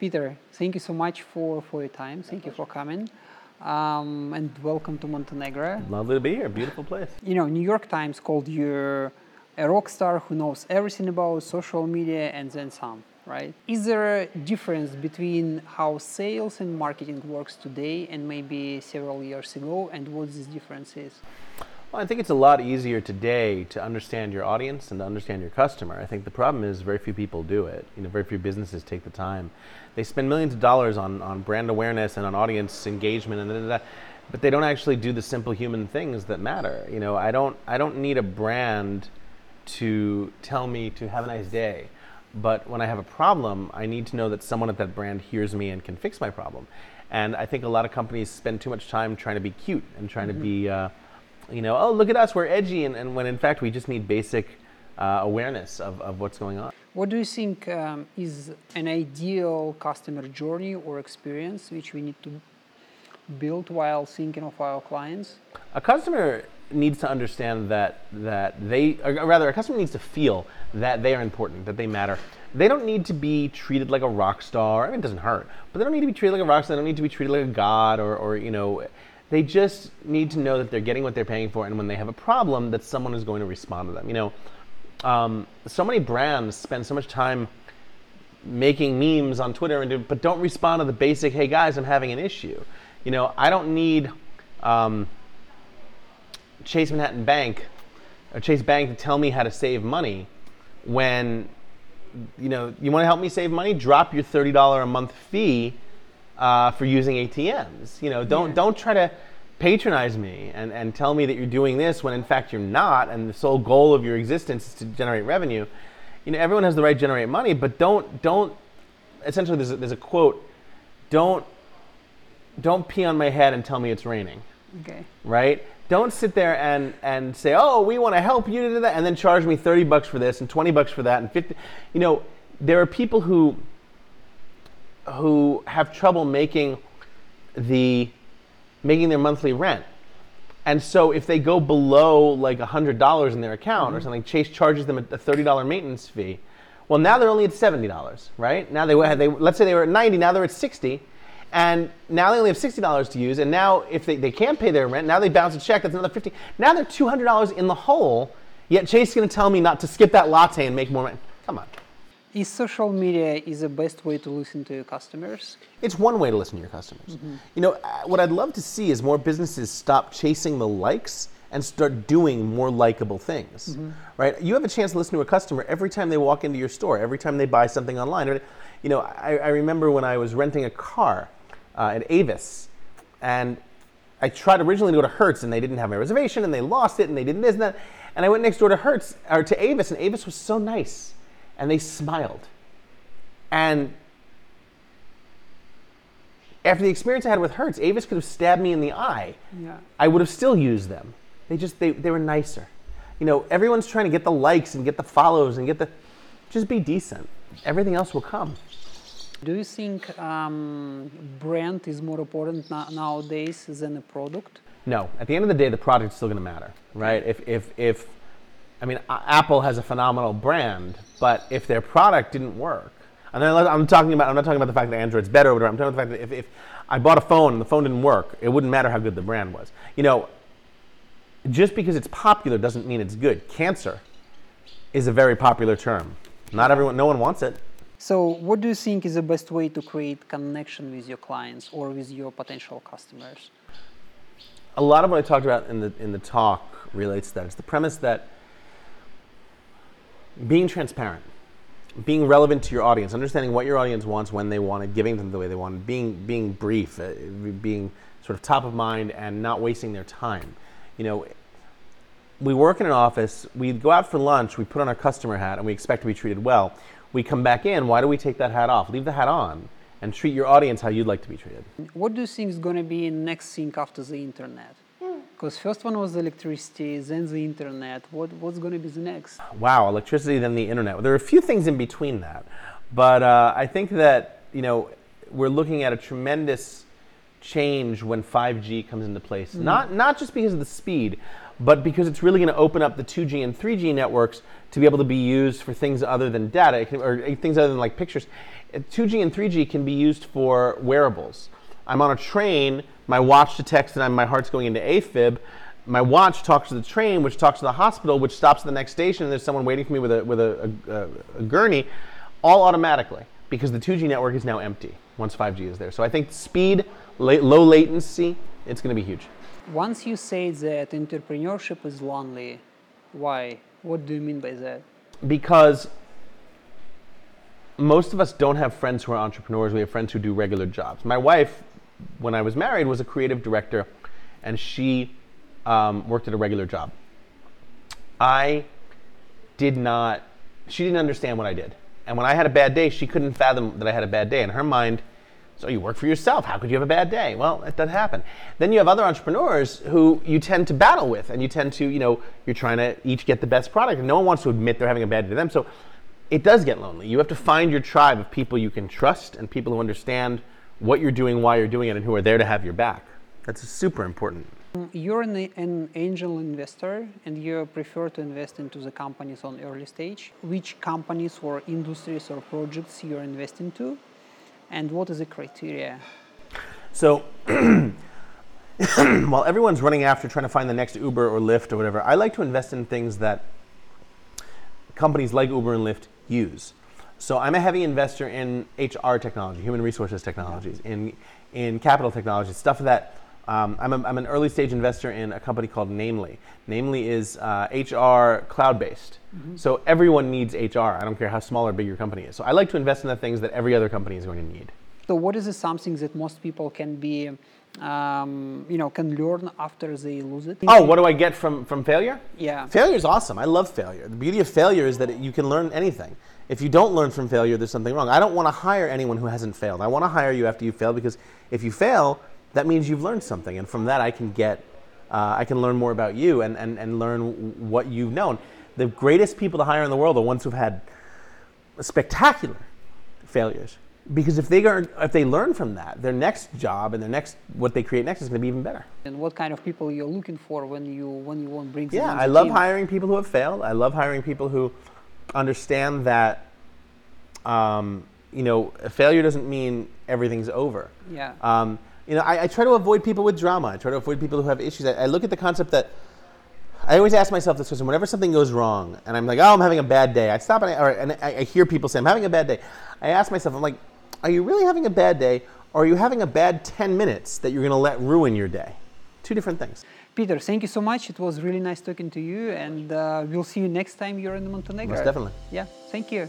Peter, thank you so much for, for your time. Thank you for coming. Um, and welcome to Montenegro. Lovely to be here. Beautiful place. You know, New York Times called you a rock star who knows everything about social media and then some, right? Is there a difference between how sales and marketing works today and maybe several years ago, and what this difference is? Well, I think it's a lot easier today to understand your audience and to understand your customer. I think the problem is very few people do it. You know, very few businesses take the time. They spend millions of dollars on, on brand awareness and on audience engagement and da, da, da, but they don't actually do the simple human things that matter. You know, I don't I don't need a brand to tell me to have a nice day. But when I have a problem, I need to know that someone at that brand hears me and can fix my problem. And I think a lot of companies spend too much time trying to be cute and trying mm-hmm. to be uh, you know, oh, look at us, we're edgy, and, and when in fact we just need basic uh, awareness of, of what's going on. What do you think um, is an ideal customer journey or experience which we need to build while thinking of our clients? A customer needs to understand that that they, or rather, a customer needs to feel that they are important, that they matter. They don't need to be treated like a rock star. I mean, it doesn't hurt, but they don't need to be treated like a rock star. They don't need to be treated like a god or, or you know they just need to know that they're getting what they're paying for, and when they have a problem, that someone is going to respond to them. You know, um, so many brands spend so much time making memes on Twitter, and do, but don't respond to the basic, "Hey guys, I'm having an issue." You know, I don't need um, Chase Manhattan Bank or Chase Bank to tell me how to save money when you know you want to help me save money. Drop your thirty dollar a month fee uh, for using ATMs. You know, don't yeah. don't try to patronize me and, and tell me that you're doing this when in fact you're not, and the sole goal of your existence is to generate revenue. You know, everyone has the right to generate money, but don't don't. Essentially, there's a, there's a quote: "Don't don't pee on my head and tell me it's raining." Okay. Right. Don't sit there and, and say, oh, we want to help you to do that, and then charge me 30 bucks for this and 20 bucks for that and 50. You know, there are people who who have trouble making the making their monthly rent. And so if they go below like $100 in their account mm-hmm. or something, Chase charges them a $30 maintenance fee. Well, now they're only at $70, right? Now they, they let's say they were at 90, now they're at 60. And now they only have $60 to use. And now if they, they can't pay their rent, now they bounce a check, that's another 50. Now they're $200 in the hole, yet Chase is going to tell me not to skip that latte and make more money. Come on. Is social media is the best way to listen to your customers? It's one way to listen to your customers. Mm-hmm. You know, uh, what I'd love to see is more businesses stop chasing the likes and start doing more likable things. Mm-hmm. Right? You have a chance to listen to a customer every time they walk into your store, every time they buy something online. You know, I, I remember when I was renting a car uh, at Avis, and I tried originally to go to Hertz, and they didn't have my reservation, and they lost it, and they didn't this and that. And I went next door to Hertz or to Avis, and Avis was so nice and they smiled. And after the experience I had with Hertz, Avis could have stabbed me in the eye. Yeah. I would have still used them. They just they, they were nicer. You know, everyone's trying to get the likes and get the follows and get the just be decent. Everything else will come. Do you think um, brand is more important na- nowadays than a product? No. At the end of the day, the product is still going to matter, right? If if if I mean, Apple has a phenomenal brand, but if their product didn't work, and then I'm talking about, I'm not talking about the fact that Android's better or whatever. I'm talking about the fact that if, if I bought a phone and the phone didn't work, it wouldn't matter how good the brand was. You know, just because it's popular doesn't mean it's good. Cancer is a very popular term. Not everyone, no one wants it. So, what do you think is the best way to create connection with your clients or with your potential customers? A lot of what I talked about in the in the talk relates to that. It's the premise that being transparent, being relevant to your audience, understanding what your audience wants when they want it, giving them the way they want it, being being brief, uh, being sort of top of mind, and not wasting their time. You know, we work in an office. We go out for lunch. We put on our customer hat, and we expect to be treated well. We come back in. Why do we take that hat off? Leave the hat on and treat your audience how you'd like to be treated. What do you think is going to be next thing after the internet? Because first one was electricity, then the internet. What, what's going to be the next? Wow, electricity, then the internet. There are a few things in between that, but uh, I think that you know we're looking at a tremendous change when 5G comes into place. Mm. Not not just because of the speed, but because it's really going to open up the 2G and 3G networks to be able to be used for things other than data or things other than like pictures. 2G and 3G can be used for wearables. I'm on a train, my watch detects that I'm, my heart's going into AFib. My watch talks to the train, which talks to the hospital, which stops at the next station, and there's someone waiting for me with a, with a, a, a gurney, all automatically because the 2G network is now empty once 5G is there. So I think speed, la- low latency, it's going to be huge. Once you say that entrepreneurship is lonely, why? What do you mean by that? Because most of us don't have friends who are entrepreneurs. We have friends who do regular jobs. My wife, when I was married, was a creative director, and she um, worked at a regular job. I did not. She didn't understand what I did, and when I had a bad day, she couldn't fathom that I had a bad day. In her mind, so you work for yourself. How could you have a bad day? Well, it doesn't happen. Then you have other entrepreneurs who you tend to battle with, and you tend to, you know, you're trying to each get the best product, and no one wants to admit they're having a bad day to them. So it does get lonely. You have to find your tribe of people you can trust and people who understand what you're doing, why you're doing it, and who are there to have your back. That's super important. You're an, an angel investor and you prefer to invest into the companies on early stage. Which companies or industries or projects you're investing to? And what is the criteria? So, while everyone's running after trying to find the next Uber or Lyft or whatever, I like to invest in things that companies like Uber and Lyft use. So I'm a heavy investor in HR technology, human resources technologies, in in capital technology, stuff that um, I'm, a, I'm an early stage investor in a company called Namely. Namely is uh, HR cloud based. Mm-hmm. So everyone needs HR. I don't care how small or big your company is. So I like to invest in the things that every other company is going to need. So what is something that most people can be um, you know, can learn after they lose it. Oh, what do I get from, from failure? Yeah. Failure is awesome. I love failure. The beauty of failure is that you can learn anything. If you don't learn from failure, there's something wrong. I don't want to hire anyone who hasn't failed. I want to hire you after you fail because if you fail, that means you've learned something. And from that, I can get, uh, I can learn more about you and, and, and learn what you've known. The greatest people to hire in the world are ones who've had spectacular failures because if they are, if they learn from that, their next job and their next what they create next is going to be even better. And what kind of people you're looking for when you when you want to bring? Yeah, I love team? hiring people who have failed. I love hiring people who understand that. Um, you know, failure doesn't mean everything's over. Yeah. Um, you know, I, I, try to avoid people with drama. I try to avoid people who have issues. I, I look at the concept that I always ask myself this question: whenever something goes wrong, and I'm like, "Oh, I'm having a bad day," I stop and I, or, and I, I hear people say, "I'm having a bad day." I ask myself, "I'm like, are you really having a bad day or are you having a bad 10 minutes that you're going to let ruin your day? Two different things. Peter, thank you so much. It was really nice talking to you, and uh, we'll see you next time you're in Montenegro. Most definitely. Yeah, thank you.